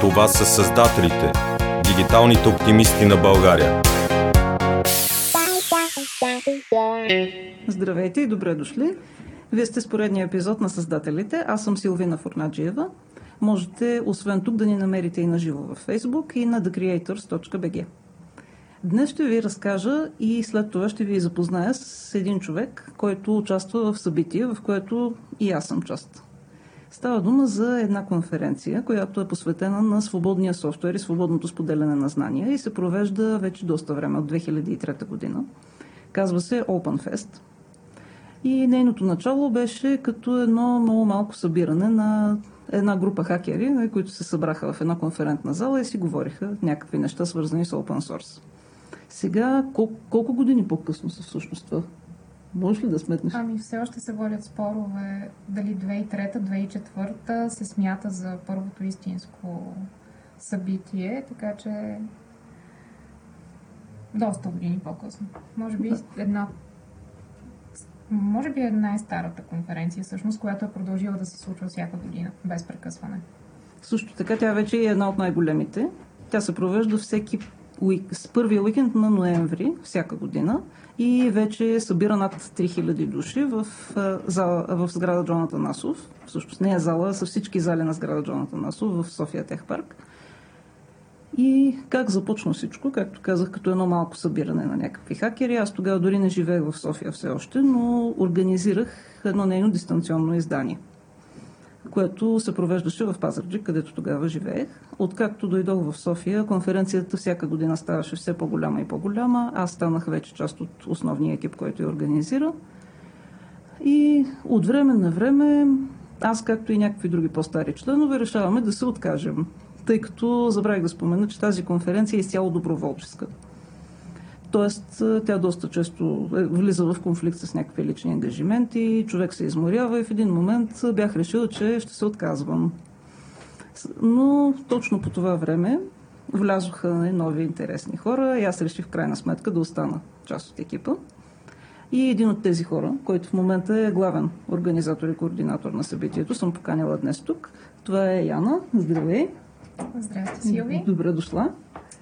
Това са създателите, дигиталните оптимисти на България. Здравейте и добре дошли! Вие сте с поредния епизод на Създателите. Аз съм Силвина Фурнаджиева. Можете, освен тук, да ни намерите и на живо във Facebook и на thecreators.bg. Днес ще ви разкажа и след това ще ви запозная с един човек, който участва в събитие, в което и аз съм част. Става дума за една конференция, която е посветена на свободния софтуер и свободното споделяне на знания и се провежда вече доста време, от 2003 година. Казва се OpenFest. И нейното начало беше като едно много малко събиране на една група хакери, които се събраха в една конферентна зала и си говориха някакви неща, свързани с open source. Сега, колко, колко години по-късно са всъщност? Можеш ли да сметнеш? Ами все още се водят спорове дали 2003-2004 се смята за първото истинско събитие, така че доста години по-късно. Може би една може би е най-старата конференция, всъщност, която е продължила да се случва всяка година, без прекъсване. Също така, тя вече е една от най-големите. Тя се провежда всеки с първия уикенд на ноември всяка година и вече събира над 3000 души в, зала, в сграда Джоната Насов. Всъщност не е зала, са всички зали на сграда Джоната Насов в София Техпарк. И как започна всичко? Както казах, като едно малко събиране на някакви хакери. Аз тогава дори не живеех в София все още, но организирах едно нейно дистанционно издание което се провеждаше в Пазарджик, където тогава живеех. Откакто дойдох в София, конференцията всяка година ставаше все по-голяма и по-голяма. Аз станах вече част от основния екип, който я организира. И от време на време, аз както и някакви други по-стари членове, решаваме да се откажем. Тъй като забравих да спомена, че тази конференция е изцяло доброволческа. Тоест, тя доста често е, влиза в конфликт с някакви лични ангажименти, човек се изморява и в един момент бях решила, че ще се отказвам. Но точно по това време влязоха нови интересни хора и аз реших в крайна сметка да остана част от екипа. И един от тези хора, който в момента е главен организатор и координатор на събитието, съм поканила днес тук. Това е Яна. Здравей! Здрасти, Силви! Добре дошла!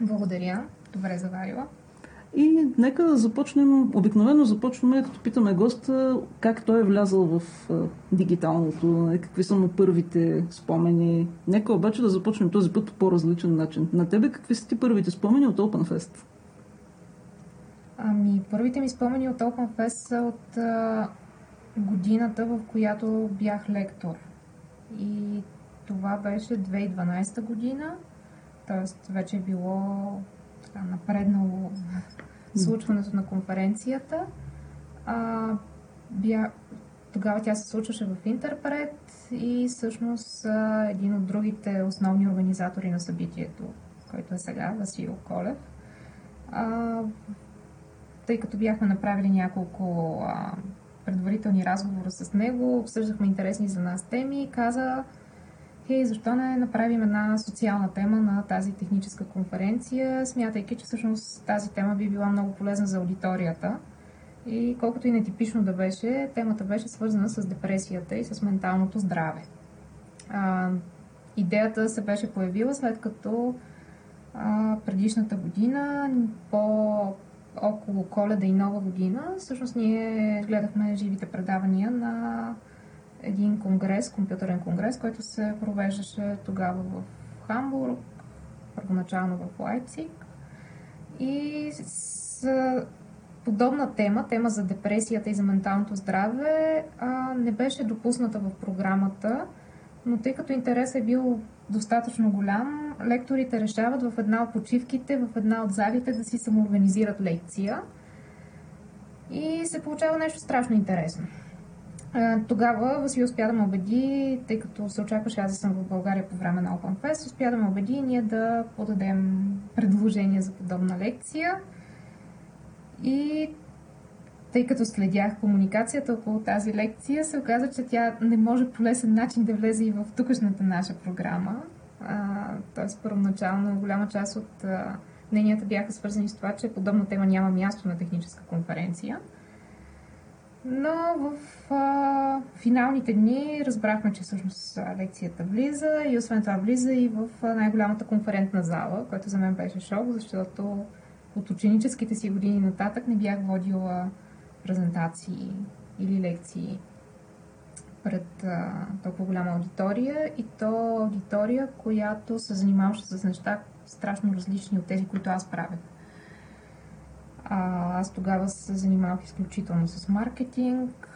Благодаря! Добре заварила! И нека да започнем, обикновено започваме, като питаме госта как той е влязал в дигиталното, какви са му първите спомени. Нека обаче да започнем този път по по-различен начин. На тебе какви са ти първите спомени от OpenFest? Ами, първите ми спомени от OpenFest са от а, годината, в която бях лектор. И това беше 2012 година, т.е. вече е било така, напреднало случването на конференцията. А, бя... Тогава тя се случваше в Интерпред и всъщност един от другите основни организатори на събитието, който е сега, Васил Колев. А, тъй като бяхме направили няколко а, предварителни разговора с него, обсъждахме интересни за нас теми, каза, хей, защо не направим една социална тема на тази техническа конференция, смятайки, че всъщност тази тема би била много полезна за аудиторията. И колкото и нетипично да беше, темата беше свързана с депресията и с менталното здраве. А, идеята се беше появила след като а, предишната година, по около коледа и нова година, всъщност ние гледахме живите предавания на един конгрес, компютърен конгрес, който се провеждаше тогава в Хамбург, първоначално в Лайпциг. И с подобна тема, тема за депресията и за менталното здраве, не беше допусната в програмата, но тъй като интересът е бил достатъчно голям, лекторите решават в една от почивките, в една от залите да си самоорганизират лекция. И се получава нещо страшно интересно. Тогава Васил успя да ме убеди, тъй като се очакваше аз да съм в България по време на Open Fest, успя да ме убеди ние да подадем предложение за подобна лекция. И тъй като следях комуникацията около тази лекция, се оказа, че тя не може по лесен начин да влезе и в тукашната наша програма. Тоест, първоначално голяма част от мненията бяха свързани с това, че подобна тема няма място на техническа конференция. Но в а, финалните дни разбрахме, че всъщност лекцията влиза и освен това влиза и в най-голямата конферентна зала, което за мен беше шок, защото от ученическите си години нататък не бях водила презентации или лекции пред а, толкова голяма аудитория и то аудитория, която се занимаваше с неща страшно различни от тези, които аз правех. А, аз тогава се занимавах изключително с маркетинг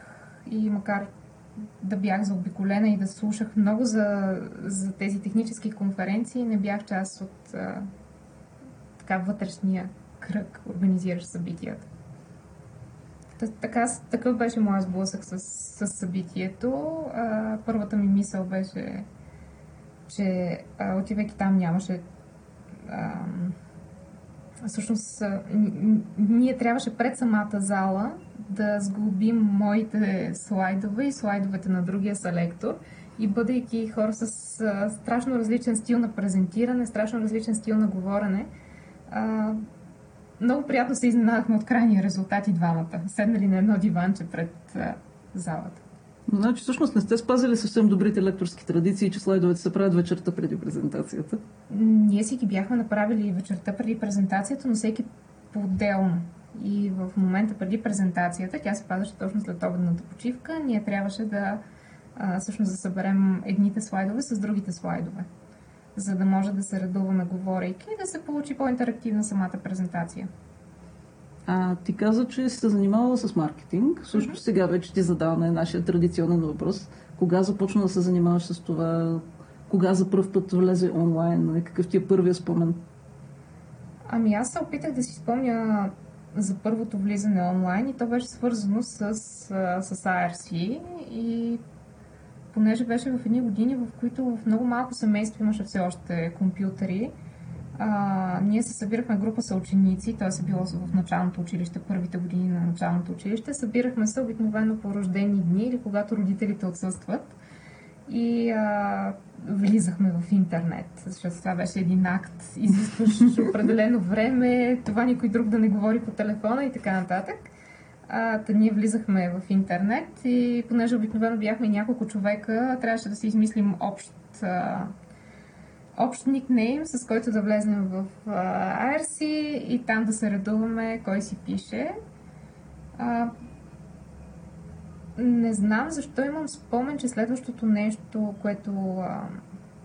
и макар да бях заобиколена и да слушах много за, за тези технически конференции, не бях част от а, така вътрешния кръг, организиращ събитията. Така, такъв беше моят сблъсък с, с събитието. А, първата ми мисъл беше, че а, отивайки там нямаше. А, всъщност, ние трябваше пред самата зала да сглобим моите слайдове и слайдовете на другия селектор. И бъдейки хора с страшно различен стил на презентиране, страшно различен стил на говорене, много приятно се изненадахме от крайния резултат и двамата. Седнали на едно диванче пред залата. Значи всъщност не сте спазили съвсем добрите лекторски традиции, че слайдовете се правят вечерта преди презентацията. Ние си ги бяхме направили вечерта преди презентацията, но всеки по-отделно. И в момента преди презентацията, тя се падаше точно след обедната почивка, ние трябваше да а, всъщност да съберем едните слайдове с другите слайдове за да може да се редуваме говорейки и да се получи по-интерактивна самата презентация. А ти каза, че си се занимавала с маркетинг. Също mm-hmm. сега вече ти задаваме нашия традиционен въпрос. Кога започна да се занимаваш с това? Кога за първ път влезе онлайн? Нали, какъв ти е първия спомен? Ами аз се опитах да си спомня за първото влизане онлайн и то беше свързано с, с ARC и понеже беше в едни години, в които в много малко семейство имаше все още компютъри, а, ние се събирахме група съученици, т.е. е било в началното училище, първите години на началното училище. Събирахме се обикновено по рождени дни или когато родителите отсъстват и а, влизахме в интернет, защото това беше един акт, изискваш определено време, това никой друг да не говори по телефона и така нататък. А, та ние влизахме в интернет и понеже обикновено бяхме няколко човека, трябваше да си измислим общ, а, общ никнейм, с който да влезем в а, IRC и там да се редуваме кой си пише. А, не знам защо имам спомен, че следващото нещо, което... А,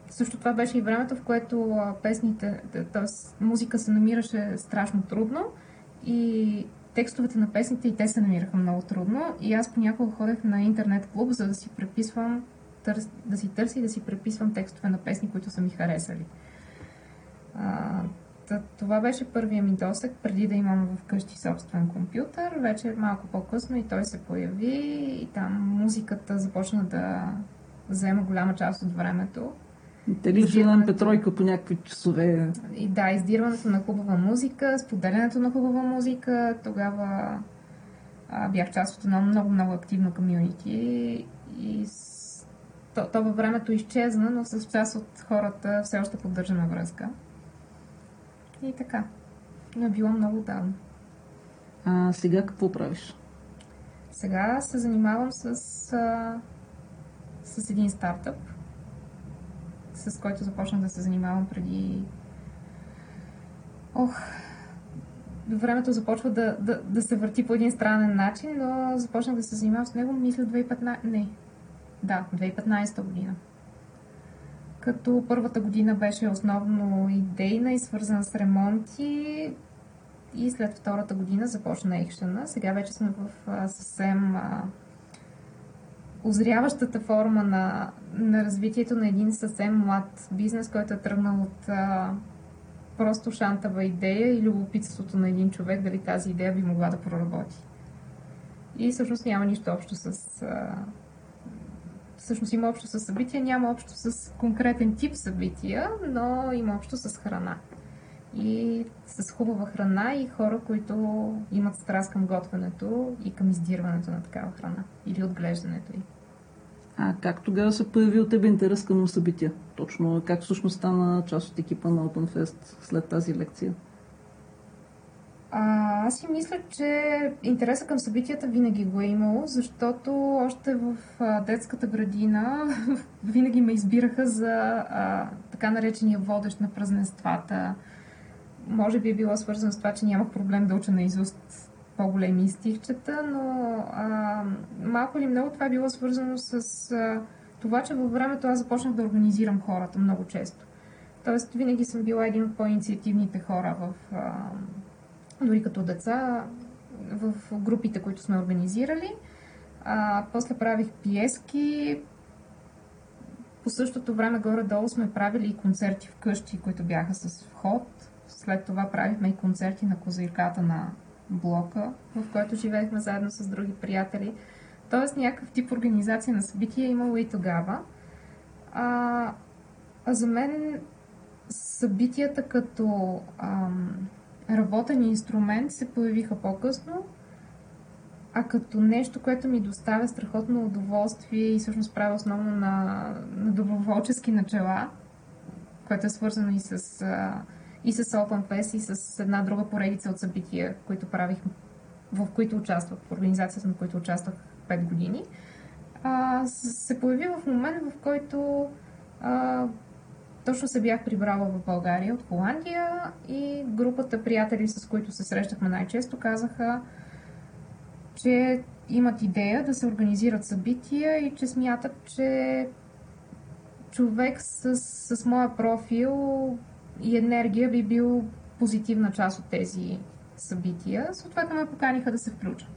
също това беше и времето, в което песните, т.е. музика се намираше страшно трудно и текстовете на песните и те се намираха много трудно. И аз понякога ходех на интернет клуб, за да си преписвам, търс, да си търся и да си преписвам текстове на песни, които са ми харесали. А, това беше първия ми досек, преди да имам вкъщи собствен компютър. Вече малко по-късно и той се появи и там музиката започна да взема голяма част от времето. Теглиш една петройка по някакви часове. И да, издирването на хубава музика, споделянето на хубава музика. Тогава а, бях част от едно много, много активно комьюнити и. То, то във времето изчезна, но с част от хората все още поддържаме връзка. И така. Но е било много давно. А сега какво правиш? Сега се занимавам с, а, с един стартъп, с който започнах да се занимавам преди... Ох, времето започва да, да, да се върти по един странен начин, но започнах да се занимавам с него, мисля, 2015... Не, да, 2015 година. Като първата година беше основно идейна и свързана с ремонти и след втората година започна екшена. Сега вече сме в съвсем озряващата форма на, на развитието на един съвсем млад бизнес, който е тръгнал от а, просто шантава идея и любопитството на един човек дали тази идея би могла да проработи. И всъщност няма нищо общо с. А, всъщност има общо с събития, няма общо с конкретен тип събития, но има общо с храна. И с хубава храна и хора, които имат страст към готвенето и към издирването на такава храна или отглеждането й. А как тогава се появи от тебе интерес към събития? Точно как всъщност стана част от екипа на OpenFest след тази лекция? А, аз си мисля, че интереса към събитията винаги го е имало, защото още в а, детската градина винаги ме избираха за а, така наречения водещ на празненствата. Може би е било свързано с това, че нямах проблем да уча на изуст по-големи стихчета, но а, малко или много това е било свързано с а, това, че във времето аз започнах да организирам хората много често. Тоест, винаги съм била един от по-инициативните хора в, а, дори като деца, в групите, които сме организирали. А, после правих пиески. По същото време горе-долу сме правили и концерти вкъщи, които бяха с вход. След това правихме и концерти на козирката на блока, в който живеехме заедно с други приятели. Тоест някакъв тип организация на събития е имало и тогава. А, а за мен събитията като ам, работен инструмент се появиха по-късно, а като нещо, което ми доставя страхотно удоволствие и всъщност прави основно на, на доброволчески начала, което е свързано и с, а, и с Open Fest, и с една друга поредица от събития, които правих, в които участвах, в организацията, на които участвах 5 години, а, се появи в момент, в който а, точно се бях прибрала в България от Холандия и групата приятели, с които се срещахме най-често, казаха, че имат идея да се организират събития и че смятат, че човек с, с моя профил и енергия би бил позитивна част от тези събития. Съответно ме поканиха да се включа.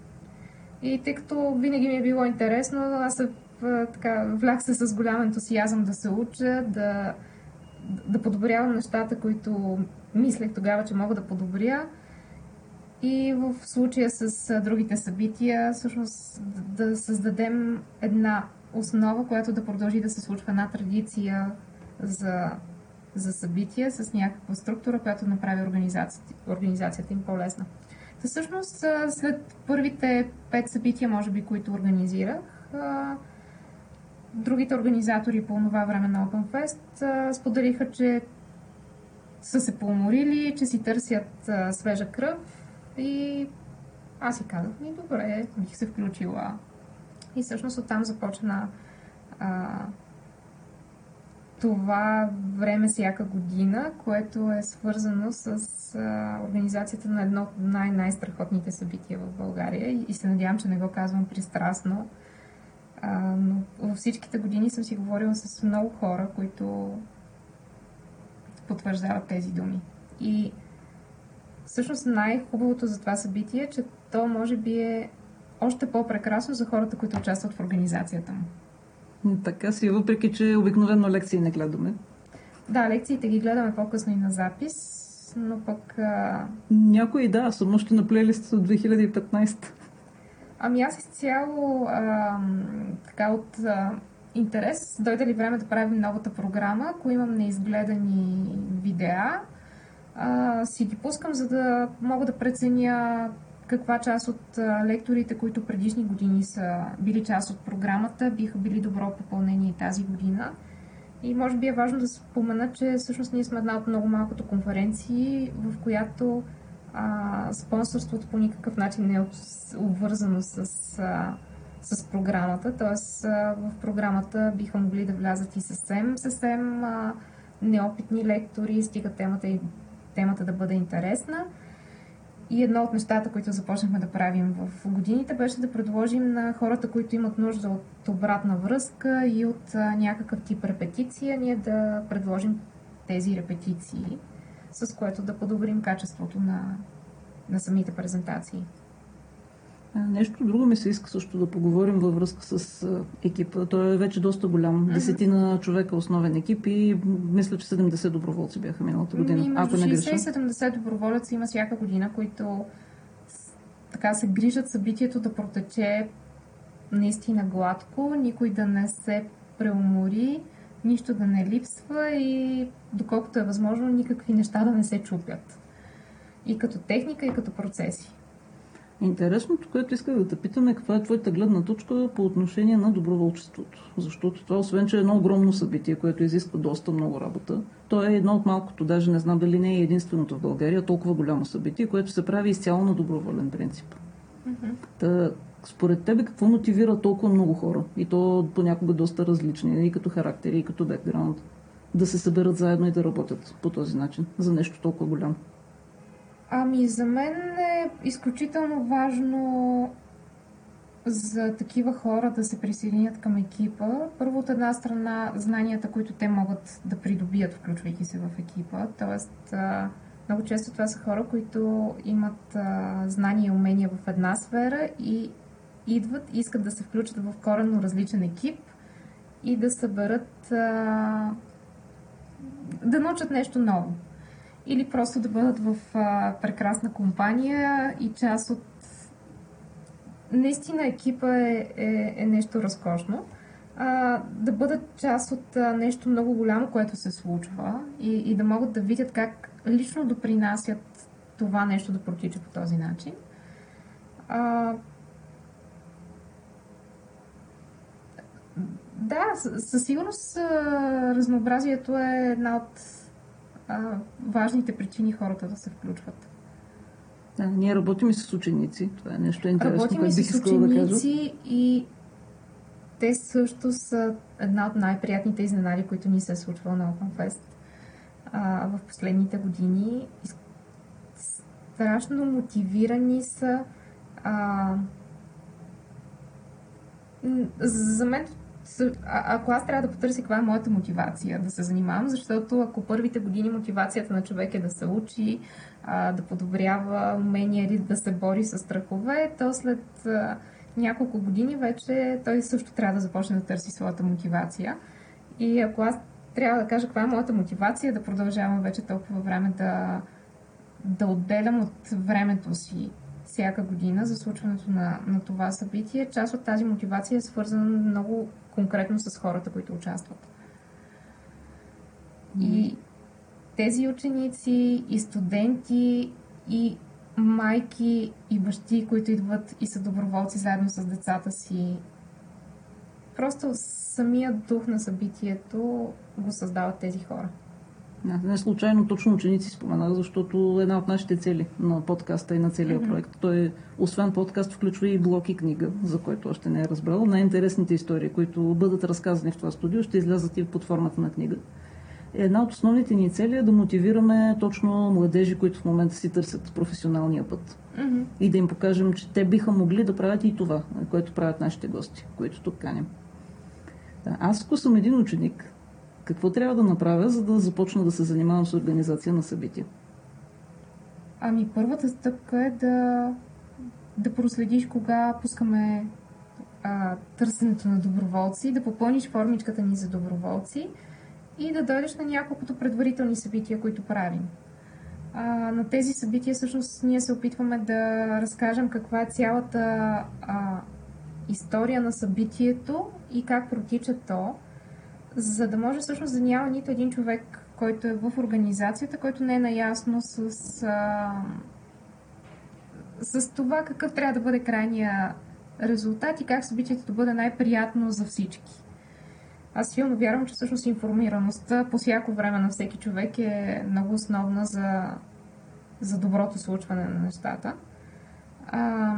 И тъй като винаги ми е било интересно, аз се, така, влях се с голям ентусиазъм да се уча, да, да подобрявам нещата, които мислех тогава, че мога да подобря. И в случая с другите събития, всъщност да създадем една основа, която да продължи да се случва една традиция за, за събития с някаква структура, която направи организацията, организацията им по-лесна. Та всъщност след първите пет събития, може би, които организирах, другите организатори по това време на Open Fest споделиха, че са се поуморили, че си търсят свежа кръв и аз си казах, ми добре, бих се включила. И всъщност оттам започна а, това време всяка година, което е свързано с а, организацията на едно от най-най-страхотните събития в България. И, и се надявам, че не го казвам пристрастно. А, но във всичките години съм си говорила с много хора, които потвърждават тези думи. И всъщност най-хубавото за това събитие е, че то може би е още по-прекрасно за хората, които участват в организацията му. Така си, въпреки че обикновено лекции не гледаме. Да, лекциите ги гледаме по-късно и на запис, но пък... А... Някои да, съм още на плейлиста от 2015. Ами аз изцяло а, така от а, интерес, дойде ли време да правим новата програма, ако имам неизгледани видеа, а, си ги пускам, за да мога да преценя каква част от лекторите, които предишни години са били част от програмата, биха били добро попълнение тази година. И може би е важно да спомена, че всъщност ние сме една от много малкото конференции, в която а, спонсорството по никакъв начин не е обвързано с, а, с програмата. А, в програмата биха могли да влязат и съвсем, съвсем а, неопитни лектори, стига темата и темата да бъде интересна. И едно от нещата, които започнахме да правим в годините, беше да предложим на хората, които имат нужда от обратна връзка и от някакъв тип репетиция, ние да предложим тези репетиции, с което да подобрим качеството на, на самите презентации. Нещо друго ми се иска също да поговорим във връзка с екипа. Той е вече доста голям. Десетина човека основен екип и мисля, че 70 доброволци бяха миналата година. Има ако не 60 и 70 доброволеца има всяка година, които така се грижат събитието да протече наистина гладко, никой да не се преумори, нищо да не липсва и доколкото е възможно никакви неща да не се чупят. И като техника, и като процеси. Интересното, което исках да те питам е каква е твоята гледна точка по отношение на доброволчеството. Защото това, освен че е едно огромно събитие, което изисква доста много работа, то е едно от малкото, даже не знам дали не е единственото в България, толкова голямо събитие, което се прави изцяло на доброволен принцип. Mm-hmm. Та, според тебе какво мотивира толкова много хора? И то понякога доста различни, и като характери, и като бекграунд, да се съберат заедно и да работят по този начин за нещо толкова голямо? Ами за мен е изключително важно за такива хора да се присъединят към екипа. Първо от една страна знанията, които те могат да придобият, включвайки се в екипа. Тоест, много често това са хора, които имат знания и умения в една сфера и идват, искат да се включат в коренно различен екип и да съберат, да научат нещо ново или просто да бъдат в а, прекрасна компания и част от... Наистина екипа е, е, е нещо разкошно. А, да бъдат част от а, нещо много голямо, което се случва и, и да могат да видят как лично допринасят това нещо да протича по този начин. А, да, със сигурност разнообразието е една от а, важните причини хората да се включват. Да, ние работим и с ученици. Това е нещо интересно, Работим и с ученици да и те също са една от най-приятните изненади, които ни се е случвало на OpenFest а, в последните години. Страшно мотивирани са. А, за мен ако аз трябва да потърся каква е моята мотивация да се занимавам, защото ако първите години мотивацията на човек е да се учи, да подобрява умения или да се бори с страхове, то след няколко години вече той също трябва да започне да търси своята мотивация. И ако аз трябва да кажа каква е моята мотивация, да продължавам вече толкова време да, да отделям от времето си всяка година за случването на, на това събитие. Част от тази мотивация е свързана много конкретно с хората, които участват. И тези ученици, и студенти, и майки, и бащи, които идват и са доброволци заедно с децата си. Просто самият дух на събитието го създават тези хора. Не случайно точно ученици споменах, защото една от нашите цели на подкаста и на целия mm-hmm. проект, той освен подкаст включва и блог и книга, за който още не е разбрал. Най-интересните истории, които бъдат разказани в това студио, ще излязат и под формата на книга. Една от основните ни цели е да мотивираме точно младежи, които в момента си търсят професионалния път. Mm-hmm. И да им покажем, че те биха могли да правят и това, което правят нашите гости, които тук каним. Аз, ако съм един ученик, какво трябва да направя, за да започна да се занимавам с организация на събития? Ами първата стъпка е да, да проследиш кога пускаме а, търсенето на доброволци, да попълниш формичката ни за доброволци и да дойдеш на няколкото предварителни събития, които правим. А, на тези събития всъщност ние се опитваме да разкажем каква е цялата а, история на събитието и как протича то, за да може всъщност да няма нито един човек, който е в организацията, който не е наясно с, а, с това какъв трябва да бъде крайния резултат и как събитието да бъде най-приятно за всички. Аз силно вярвам, че всъщност информираността по всяко време на всеки човек е много основна за, за доброто случване на нещата. А,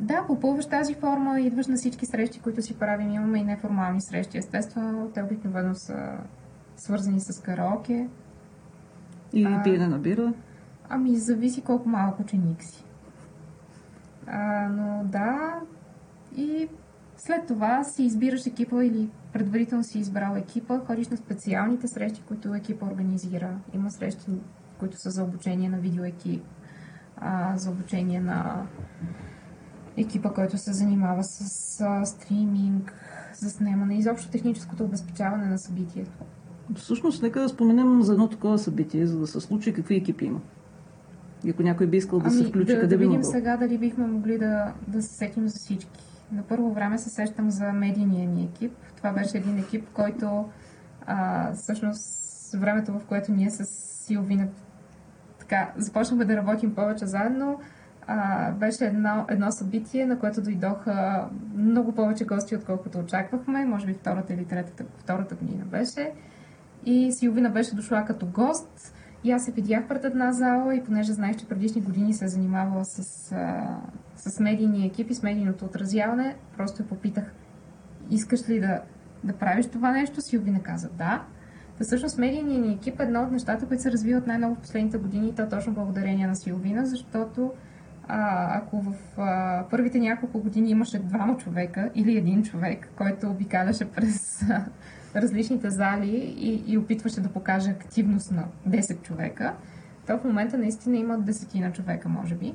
да, попълваш тази форма, идваш на всички срещи, които си правим. Имаме и неформални срещи, естествено. Те обикновено са свързани с караоке. И а, пиене на бира? Ами, зависи колко малко ученик си. А, но да, и след това си избираш екипа или предварително си избрал екипа, ходиш на специалните срещи, които екипа организира. Има срещи, които са за обучение на видеоекип, а, за обучение на екипа, който се занимава с а, стриминг, заснемане, изобщо техническото обезпечаване на събитието. Всъщност, нека да споменем за едно такова събитие, за да се случи какви екипи има. И ако някой би искал да ами, се включи, да, къде да би видим могъл? сега дали бихме могли да, да се сетим за всички. На първо време се сещам за медийния ни екип. Това беше един екип, който а, всъщност времето, в което ние с Силвина така, започнахме да работим повече заедно, А, беше едно, едно събитие, на което дойдоха много повече гости, отколкото очаквахме. Може би втората или третата, втората година беше. И Силвина беше дошла като гост. И аз се видях пред една зала и понеже знаех, че предишни години се е занимавала с, а, с медийни екипи, с медийното отразяване, просто я попитах, искаш ли да, да правиш това нещо? Силвина каза да. Та всъщност медийният ни екип е едно от нещата, които се развиват най-много в последните години и то точно благодарение на Силвина, защото а, ако в а, първите няколко години имаше двама човека или един човек, който обикаляше през а, различните зали и, и опитваше да покаже активност на 10 човека, то в момента наистина има десетина човека, може би.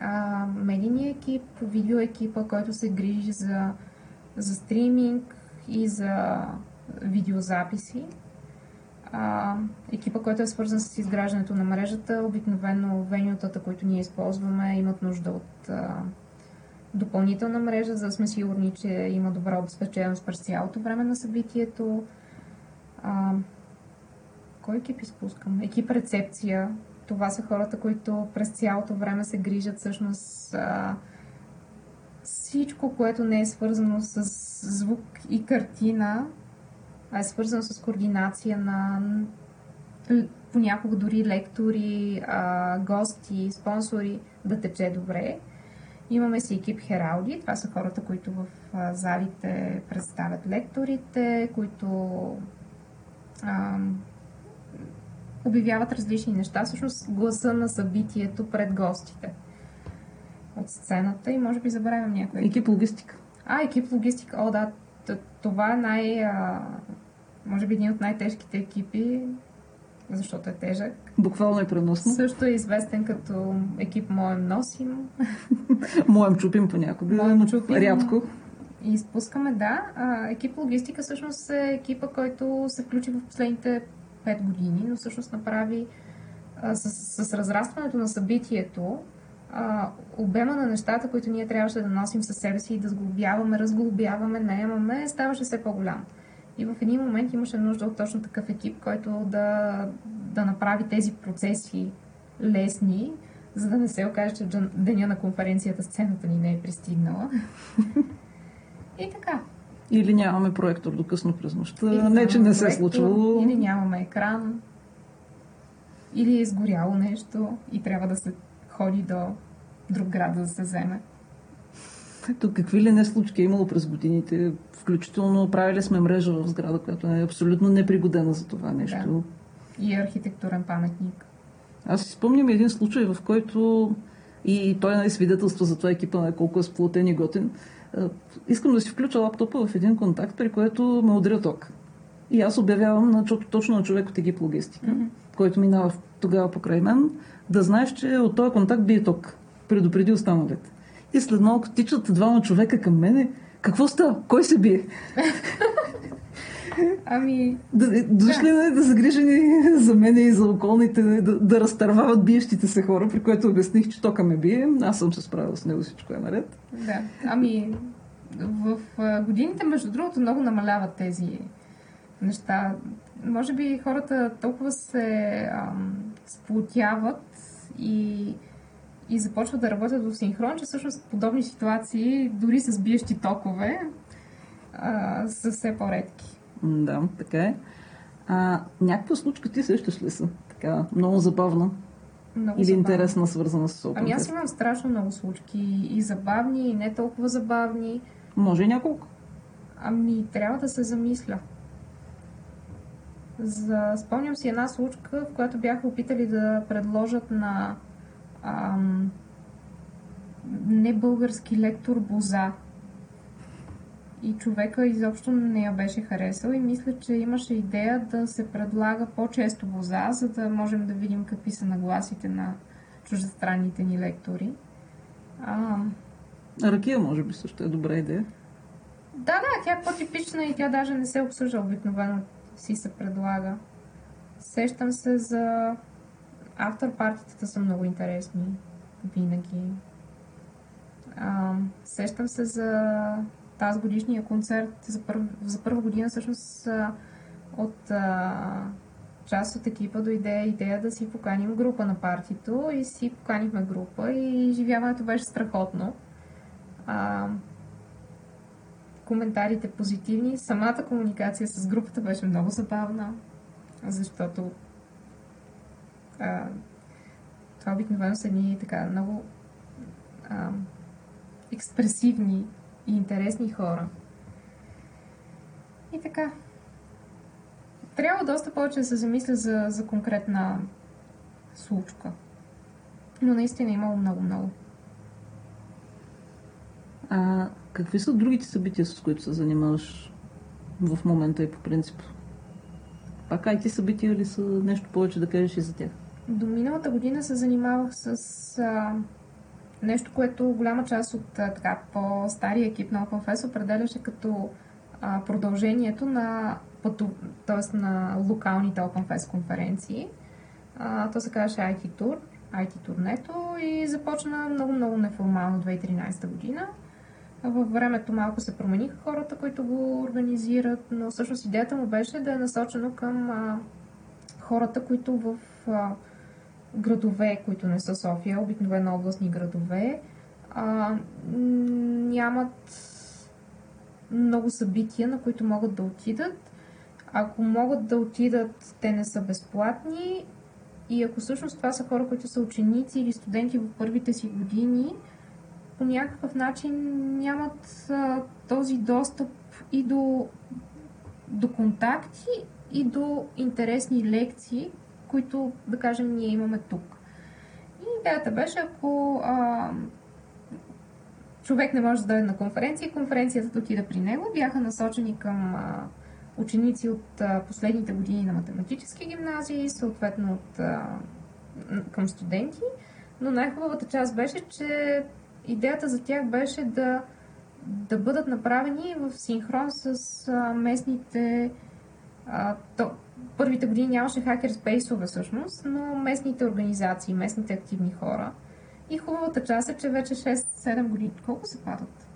А, медийният екип, видео екипа, който се грижи за, за стриминг и за видеозаписи. Екипа, който е свързан с изграждането на мрежата, обикновено венютата, които ние използваме, имат нужда от допълнителна мрежа, за да сме сигурни, че има добра обезпеченост през цялото време на събитието. А, кой екип изпускам? Екип рецепция. Това са хората, които през цялото време се грижат всъщност а, всичко, което не е свързано с звук и картина, е свързано с координация на понякога дори лектори, а, гости, спонсори да тече добре. Имаме си екип Хералди. Това са хората, които в а, залите представят лекторите, които а, обявяват различни неща. Всъщност гласа на събитието пред гостите от сцената и може би забравям някой. Екип логистика. А, екип логистика. О, да. Това е най... Може би един от най-тежките екипи, защото е тежък. Буквално е преносно. Също е известен като екип Моем носим. Моем чупим понякога. Моем чупим. Рядко. И изпускаме, да. А, екип логистика всъщност е екипа, който се включи в последните 5 години, но всъщност направи а, с, с разрастването на събитието а, обема на нещата, които ние трябваше да носим със себе си и да сглобяваме, разглобяваме, наемаме, ставаше все по-голям. И в един момент имаше нужда от точно такъв екип, който да, да направи тези процеси лесни, за да не се окаже, че деня на конференцията сцената ни не е пристигнала. И така. Или нямаме проектор до късно през нощта. Не, че не се е случвало. Или нямаме екран. Или е изгоряло нещо и трябва да се ходи до друг град, за да се вземе. Ето, какви ли не случки е имало през годините. Включително правили сме мрежа в сграда, която е абсолютно непригодена за това нещо. Да. И архитектурен паметник. Аз си спомням един случай, в който и той е свидетелство за това екипа на колко е сплотен и готин. Искам да си включа лаптопа в един контакт, при което ме удря ток. И аз обявявам на, точно на човек от екип логистика, mm-hmm. който минава тогава покрай мен, да знаеш, че от този контакт бие ток. Предупреди останалите. И след малко тичат двама човека към мене. Какво става? Кой се бие? Ами... Да, дошли да. да загрижени за мене и за околните, да, да разтървават биещите се хора, при което обясних, че тока ме бие. Аз съм се справила с него, всичко е наред. Да. Ами, в годините, между другото, много намаляват тези неща. Може би хората толкова се ам, сплотяват и и започват да работят в синхрон, че всъщност подобни ситуации, дори с биещи токове, а, са все по-редки. Да, така е. А, някаква случка ти сещаш ли са? Така, много забавна. Много Или забавна. интересна, свързана с Open Ами аз имам страшно много случки. И забавни, и не толкова забавни. Може и няколко. Ами, трябва да се замисля. За... Спомням си една случка, в която бяха опитали да предложат на ам, не български лектор Боза. И човека изобщо не я беше харесал и мисля, че имаше идея да се предлага по-често Боза, за да можем да видим какви са нагласите на чуждестранните ни лектори. А, Ракия, може би, също е добра идея. Да, да, тя е по-типична и тя даже не се обсъжда обикновено си се предлага. Сещам се за автор партията са много интересни. Винаги. А, сещам се за тази годишния концерт за, пър, за първа година всъщност от а, част от екипа дойде идея да си поканим група на партито и си поканихме група и изживяването беше страхотно. А, коментарите позитивни. Самата комуникация с групата беше много забавна, защото а, това обикновено са едни така много а, експресивни и интересни хора. И така. Трябва доста повече да се замисля за, за конкретна случка. Но наистина е имало много-много. А какви са другите събития, с които се занимаваш в момента и по принцип? Пак IT събития или са нещо повече да кажеш и за тях? До миналата година се занимавах с а, нещо, което голяма част от а, така, по-стария екип на OpenFest определяше като а, продължението на, т.е. на локалните OpenFest конференции. А, то се казваше IT Tour, IT турнето и започна много-много неформално 2013 година. Във времето малко се промениха хората, които го организират, но всъщност идеята му беше да е насочено към а, хората, които в а, градове, които не са София, обикновено областни градове, а, нямат много събития, на които могат да отидат. Ако могат да отидат, те не са безплатни. И ако всъщност това са хора, които са ученици или студенти в първите си години, по някакъв начин нямат а, този достъп и до, до контакти, и до интересни лекции, които, да кажем, ние имаме тук. И идеята беше, ако а, човек не може да дойде на конференция, конференцията да отида при него, бяха насочени към а, ученици от а, последните години на математически гимназии, съответно от, а, към студенти, но най-хубавата част беше, че идеята за тях беше да, да бъдат направени в синхрон с а, местните. А, то, първите години нямаше хакер спейсове всъщност, но местните организации, местните активни хора. И хубавата част е, че вече 6-7 години. Колко се падат?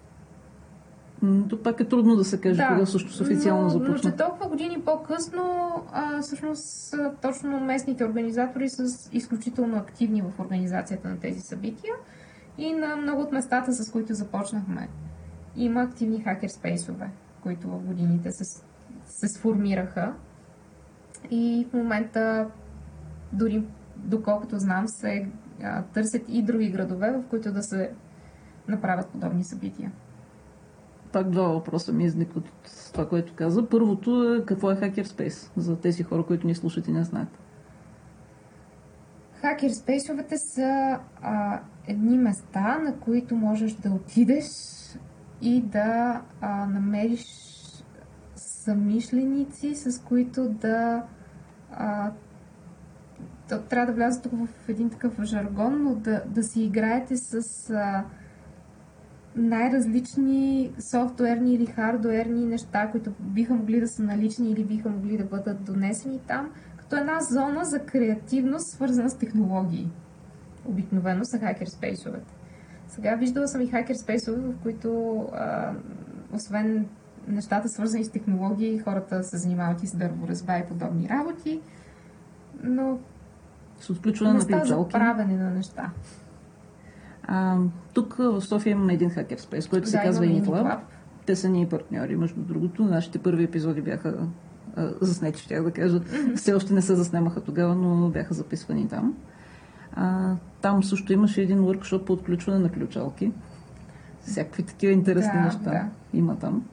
То пак е трудно да се каже, да, кога също официално но, започна. Но че толкова години по-късно, а, всъщност точно местните организатори са изключително активни в организацията на тези събития и на много от местата, с които започнахме. Има активни хакер спейсове, които в годините се, се сформираха и в момента дори доколкото знам се а, търсят и други градове, в които да се направят подобни събития. Пак два въпроса ми изникват от това, което каза. Първото е какво е Hackerspace за тези хора, които ни слушат и не знаят. Хакерспейсовете са а, едни места, на които можеш да отидеш и да а, намериш самишленици, с които да а, трябва да вляза тук в един такъв жаргон, но да, да си играете с а, най-различни софтуерни или хардуерни неща, които биха могли да са налични или биха могли да бъдат донесени там, като една зона за креативност, свързана с технологии. Обикновено са хакерспейсовете. Сега виждала съм и хакерспейсове, в които а, освен нещата свързани с технологии, хората се занимават и с дърворазба и подобни работи, но с отключване на места за правене на неща. А, тук в София имаме един хакерспейс, който се Да, казва имаме Intlab. Intlab. Те са ни партньори, между другото. Нашите първи епизоди бяха а, заснети, ще да кажа. Все още не се заснемаха тогава, но бяха записвани там. А, там също имаше един workshop по отключване на ключалки. Всякакви такива интересни Да, неща да. има там.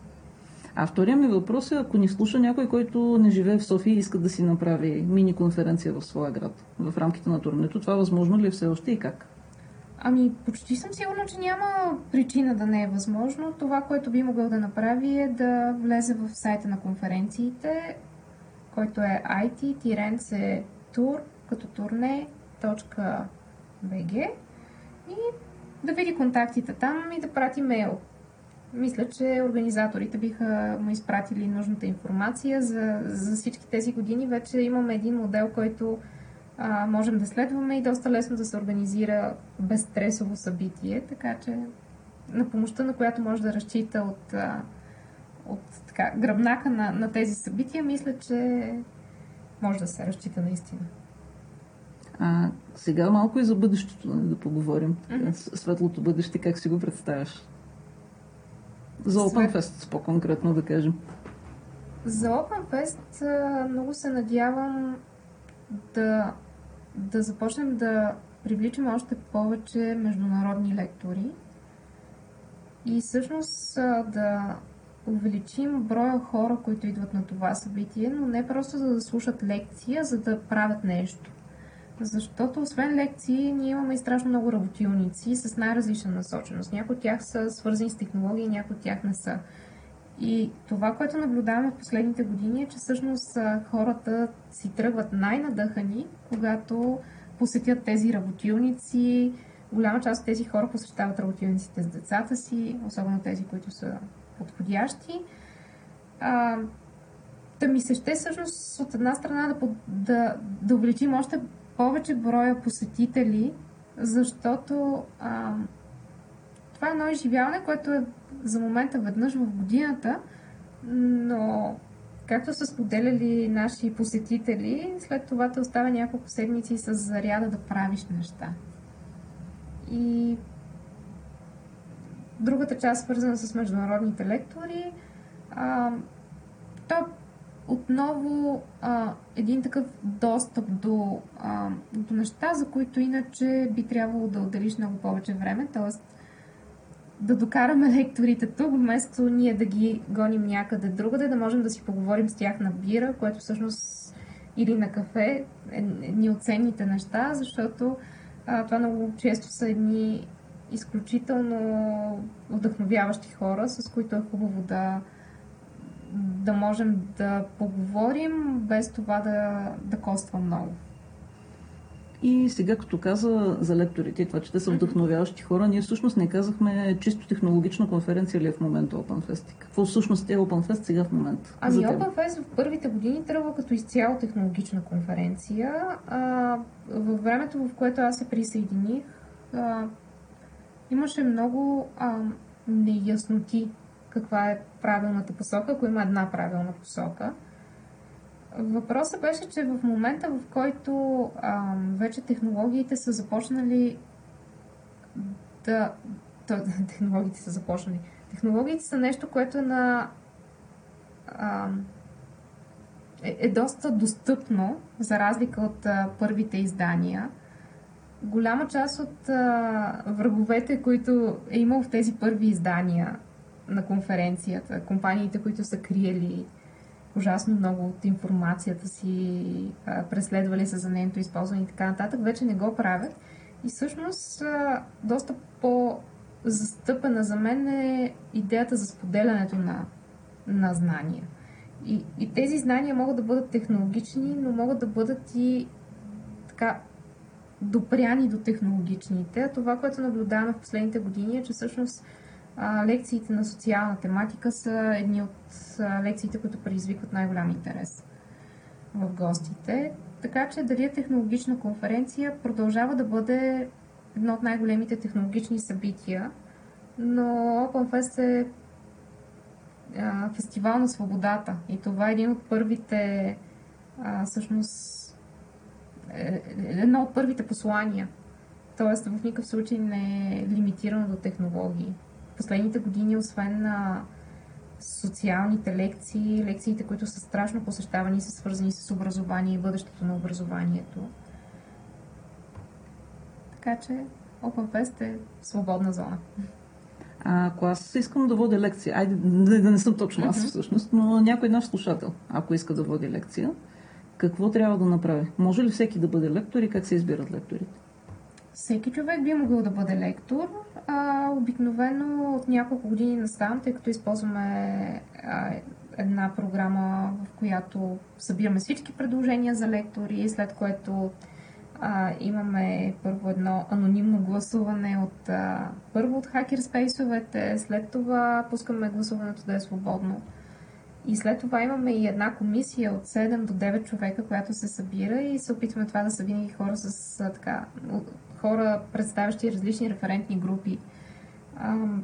А втория ми въпрос е, ако ни слуша някой, който не живее в София и иска да си направи мини-конференция в своя град, в рамките на турнето, това възможно ли е все още и как? Ами, почти съм сигурна, че няма причина да не е възможно. Това, което би могъл да направи е да влезе в сайта на конференциите, който е it-tour, като турне.bg и да види контактите там и да прати мейл. Мисля, че организаторите биха му изпратили нужната информация за, за всички тези години. Вече имаме един модел, който а, можем да следваме и доста лесно да се организира безстресово събитие, така че на помощта, на която може да разчита от, а, от така, гръбнака на, на тези събития, мисля, че може да се разчита наистина. А сега малко и за бъдещето нали, да поговорим. С- Светлото бъдеще, как си го представяш? За Open Свет- Fest, по-конкретно да кажем. За OpenFest много се надявам да, да започнем да привличаме още повече международни лектори и всъщност да увеличим броя хора, които идват на това събитие, но не просто за да слушат лекция, за да правят нещо. Защото освен лекции, ние имаме и страшно много работилници с най-различна насоченост. Някои от тях са свързани с технологии, някои от тях не са. И това, което наблюдаваме в последните години е, че всъщност хората си тръгват най-надъхани, когато посетят тези работилници. Голяма част от тези хора посещават работилниците с децата си, особено тези, които са подходящи. А, да ми се ще всъщност от една страна да, да, да увеличим още повече броя посетители, защото а, това е едно изживяване, което е за момента веднъж в годината, но както са споделяли наши посетители, след това те оставя няколко седмици с заряда да правиш неща. И другата част, свързана с международните лектори, а, то отново а, един такъв достъп до, а, до неща, за които иначе би трябвало да отделиш много повече време, т.е. да докараме лекторите тук, вместо ние да ги гоним някъде другаде, да можем да си поговорим с тях на бира, което всъщност или на кафе е едни от ценните неща, защото а, това много често са едни изключително вдъхновяващи хора, с които е хубаво да, да можем да поговорим, без това да, да коства много. И сега, като каза за лекторите това, че те са вдъхновяващи хора, ние всъщност не казахме чисто технологична конференция ли е в момента OpenFest? Какво всъщност е OpenFest сега в момента? Ами? OpenFest в първите години тръгва като изцяло технологична конференция. А, във времето, в което аз се присъединих, а, имаше много а, неясноти каква е правилната посока, ако има една правилна посока. Въпросът беше, че в момента, в който а, вече технологиите са започнали да... То, технологиите са започнали. Технологиите са нещо, което е на а, е, е доста достъпно, за разлика от а, първите издания. Голяма част от а, враговете, които е имал в тези първи издания на конференцията, компаниите, които са криели ужасно много от информацията си, преследвали се за нейното използване и така нататък, вече не го правят. И всъщност доста по-застъпена за мен е идеята за споделянето на, на знания. И, и тези знания могат да бъдат технологични, но могат да бъдат и така допряни до технологичните. А това, което наблюдаваме в последните години е, че всъщност лекциите на социална тематика са едни от лекциите, които предизвикват най-голям интерес в гостите. Така че дали е технологична конференция продължава да бъде едно от най-големите технологични събития, но OpenFest е фестивал на свободата и това е един от първите всъщност е, е, едно от първите послания. Тоест в никакъв случай не е лимитирано до технологии. Последните години, освен на социалните лекции, лекциите, които са страшно посещавани, са свързани с образование и бъдещето на образованието. Така че OpenFest е свободна зона. А, ако аз искам да водя лекция, айде да, да не съм точно аз всъщност, но някой наш слушател, ако иска да води лекция, какво трябва да направи? Може ли всеки да бъде лектор и как се избират лекторите? Всеки човек би могъл да бъде лектор. А, обикновено от няколко години насам, тъй като използваме а, една програма, в която събираме всички предложения за лектори, след което а, имаме първо едно анонимно гласуване от а, първо от хакерспейсовете, след това пускаме гласуването да е свободно. И след това имаме и една комисия от 7 до 9 човека, която се събира и се опитваме това да са винаги хора с а, така, хора, представящи различни референтни групи. Ам,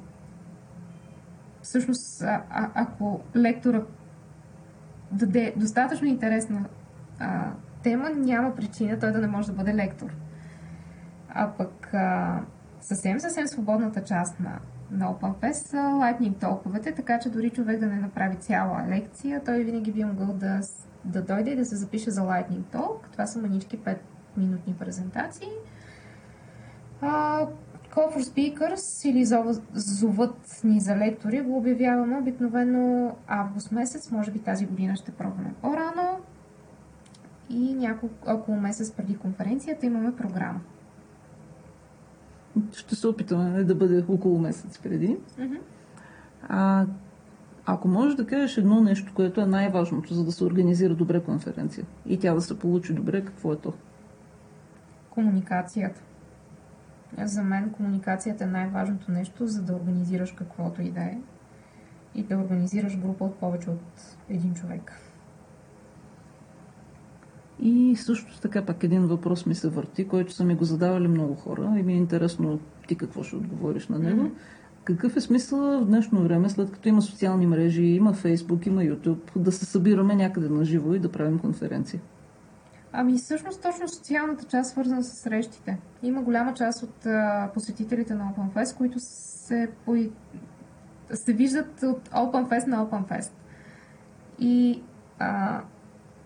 всъщност, а, а, ако лектора даде достатъчно интересна а, тема, няма причина той да не може да бъде лектор. А пък а, съвсем, съвсем свободната част на, на OpenFest са Lightning толковете, така че дори човек да не направи цяла лекция, той винаги би могъл да, да дойде и да се запише за Lightning Talk. Това са манички 5-минутни презентации. А, Call for Speakers или зовът ни за лектори го обявяваме обикновено август месец, може би тази година ще пробваме по-рано и няколко, около месец преди конференцията имаме програма. Ще се опитаме да бъде около месец преди. Mm-hmm. А, ако можеш да кажеш едно нещо, което е най-важното, за да се организира добре конференция и тя да се получи добре, какво е то? Комуникацията. За мен комуникацията е най-важното нещо, за да организираш каквото и да е. И да организираш група от повече от един човек. И също така пак един въпрос ми се върти, който са ми го задавали много хора и ми е интересно ти какво ще отговориш на него. Mm-hmm. Какъв е смисъл в днешно време, след като има социални мрежи, има Фейсбук, има YouTube, да се събираме някъде на живо и да правим конференции? Ами всъщност точно социалната част свързана с срещите. Има голяма част от а, посетителите на OpenFest, които се, по... се виждат от OpenFest на OpenFest. И а,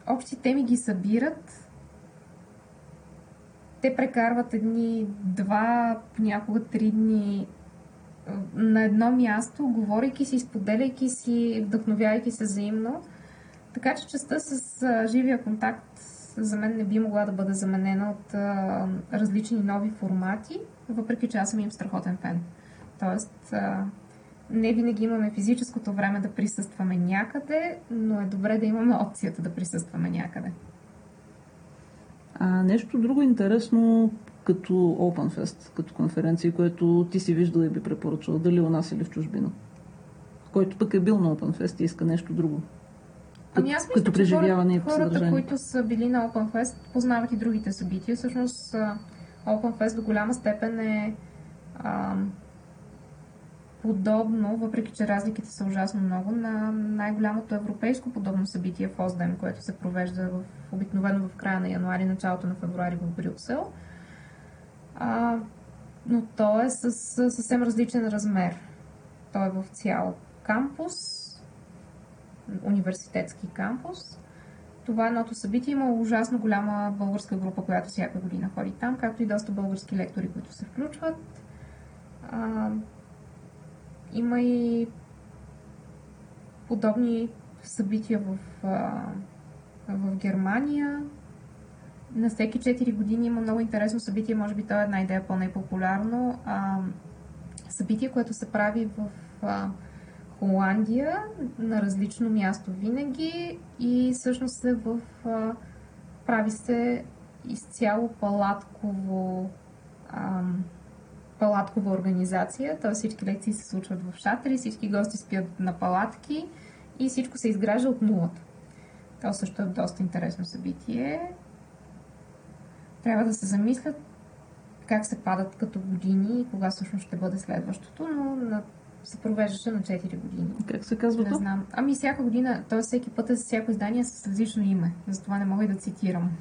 общи теми ги събират. Те прекарват едни два, понякога три дни на едно място, говорейки си, споделяйки си, вдъхновяйки се взаимно. Така че частта с а, живия контакт за мен не би могла да бъде заменена от а, различни нови формати, въпреки че аз съм им страхотен фен. Тоест, а, не винаги имаме физическото време да присъстваме някъде, но е добре да имаме опцията да присъстваме някъде. А нещо друго интересно като OpenFest, като конференция, което ти си виждал и би препоръчал, дали у нас или в чужбина? Който пък е бил на OpenFest и иска нещо друго. Ами аз мисля, като преживяване хората, и хората, които са били на OpenFest, познават и другите събития. Всъщност OpenFest до голяма степен е а, подобно, въпреки че разликите са ужасно много, на най-голямото европейско подобно събитие в Оздем, което се провежда в, обикновено в края на януари, началото на февруари в Брюксел. А, но то е с, с съвсем различен размер. Той е в цял кампус, университетски кампус. Това е едното събитие. Има ужасно голяма българска група, която всяка година ходи там, както и доста български лектори, които се включват. А, има и подобни събития в, а, в Германия. На всеки 4 години има много интересно събитие, може би това е една идея по-непопулярно. А, събитие, което се прави в а, Холандия на различно място винаги и всъщност е в прави се изцяло палатково ам, палаткова организация, т.е. всички лекции се случват в шатери, всички гости спят на палатки и всичко се изгражда от нулата. То също е доста интересно събитие. Трябва да се замислят как се падат като години и кога всъщност ще бъде следващото, но на се провеждаше на 4 години. Как се казва не то? знам. Ами всяка година, т.е. всеки път е всяко издание с различно име. Затова не мога и да цитирам.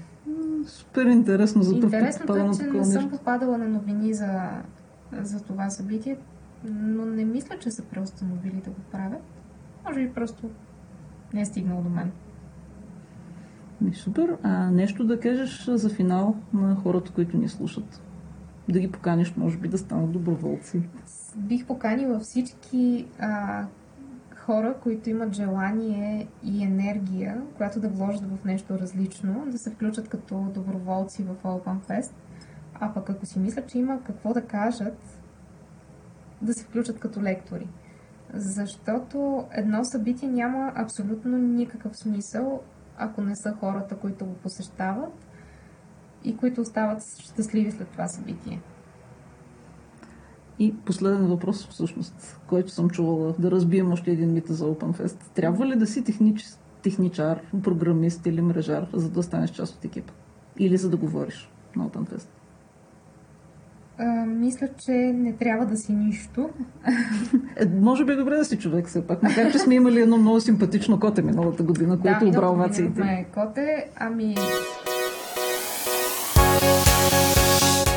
Супер интересно за това. Интересното е, че не съм попадала на новини за, за това събитие, но не мисля, че са преустановили да го правят. Може би просто не е стигнало до мен. Ми, супер. А нещо да кажеш за финал на хората, които ни слушат? Да ги поканиш, може би, да станат доброволци бих поканила всички а, хора, които имат желание и енергия, която да вложат в нещо различно, да се включат като доброволци в Open Fest. А пък ако си мислят, че има какво да кажат, да се включат като лектори. Защото едно събитие няма абсолютно никакъв смисъл, ако не са хората, които го посещават и които остават щастливи след това събитие. И последен въпрос, всъщност, който съм чувала, да разбием още един мит за OpenFest. Трябва ли да си технич, техничар, програмист или мрежар, за да станеш част от екипа? Или за да говориш на OpenFest? А, мисля, че не трябва да си нищо. Е, може би е добре да си човек все пак, макар че сме имали едно много симпатично коте миналата година, което да, обра овациите. година имахме коте, ами